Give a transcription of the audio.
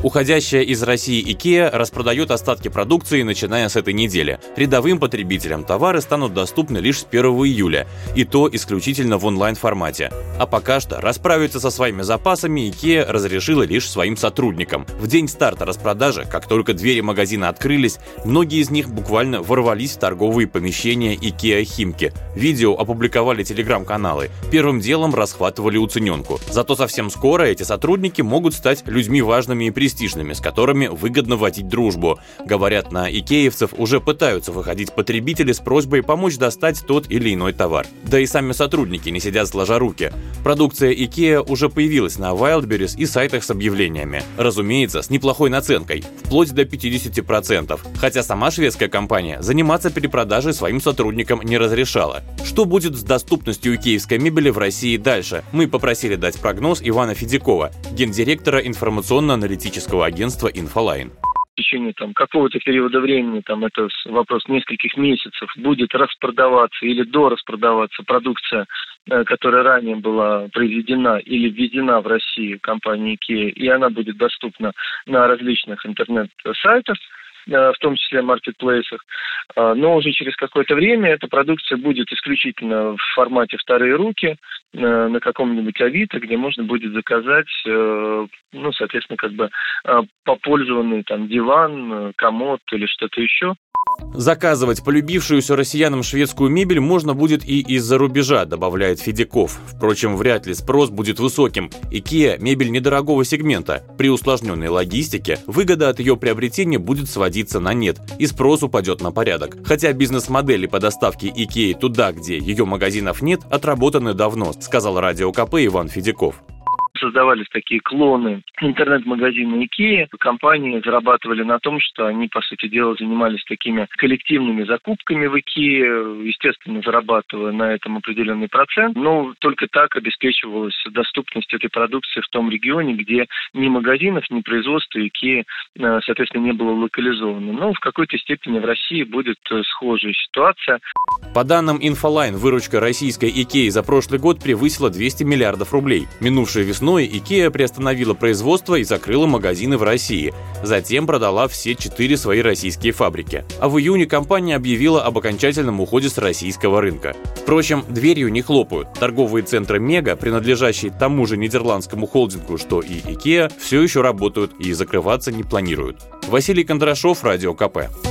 Уходящая из России IKEA распродает остатки продукции, начиная с этой недели. Рядовым потребителям товары станут доступны лишь с 1 июля, и то исключительно в онлайн-формате. А пока что расправиться со своими запасами IKEA разрешила лишь своим сотрудникам. В день старта распродажи, как только двери магазина открылись, многие из них буквально ворвались в торговые помещения IKEA Химки. Видео опубликовали телеграм-каналы. Первым делом расхватывали уцененку. Зато совсем скоро эти сотрудники могут стать людьми важными и престижными престижными, с которыми выгодно водить дружбу. Говорят, на икеевцев уже пытаются выходить потребители с просьбой помочь достать тот или иной товар. Да и сами сотрудники не сидят сложа руки. Продукция Икеа уже появилась на Wildberries и сайтах с объявлениями. Разумеется, с неплохой наценкой, вплоть до 50%. Хотя сама шведская компания заниматься перепродажей своим сотрудникам не разрешала. Что будет с доступностью икеевской мебели в России дальше? Мы попросили дать прогноз Ивана Федякова, гендиректора информационно-аналитического туристического агентства «Инфолайн» в течение там какого-то периода времени, там это вопрос нескольких месяцев, будет распродаваться или дораспродаваться продукция, э, которая ранее была произведена или введена в России компанией IKEA, и она будет доступна на различных интернет-сайтах, в том числе маркетплейсах. А, но уже через какое-то время эта продукция будет исключительно в формате вторые руки э, на каком-нибудь Авито, где можно будет заказать, э, ну, соответственно, как бы попользованный там диван, комод или что-то еще. Заказывать полюбившуюся россиянам шведскую мебель можно будет и из-за рубежа, добавляет Федяков. Впрочем, вряд ли спрос будет высоким. IKEA – мебель недорогого сегмента. При усложненной логистике выгода от ее приобретения будет сводиться на нет, и спрос упадет на порядок. Хотя бизнес-модели по доставке IKEA туда, где ее магазинов нет, отработаны давно, сказал Радио КП Иван Федяков создавались такие клоны интернет-магазина Икеи. Компании зарабатывали на том, что они, по сути дела, занимались такими коллективными закупками в Икее, естественно, зарабатывая на этом определенный процент. Но только так обеспечивалась доступность этой продукции в том регионе, где ни магазинов, ни производства Икеи, э, соответственно, не было локализовано. Но в какой-то степени в России будет э, схожая ситуация. По данным Инфолайн, выручка российской Икеи за прошлый год превысила 200 миллиардов рублей. Минувшей весной Икея приостановила производство и закрыла магазины в России. Затем продала все четыре свои российские фабрики. А в июне компания объявила об окончательном уходе с российского рынка. Впрочем, дверью не хлопают. Торговые центры Мега, принадлежащие тому же нидерландскому холдингу, что и Икеа, все еще работают и закрываться не планируют. Василий Кондрашов, Радио КП.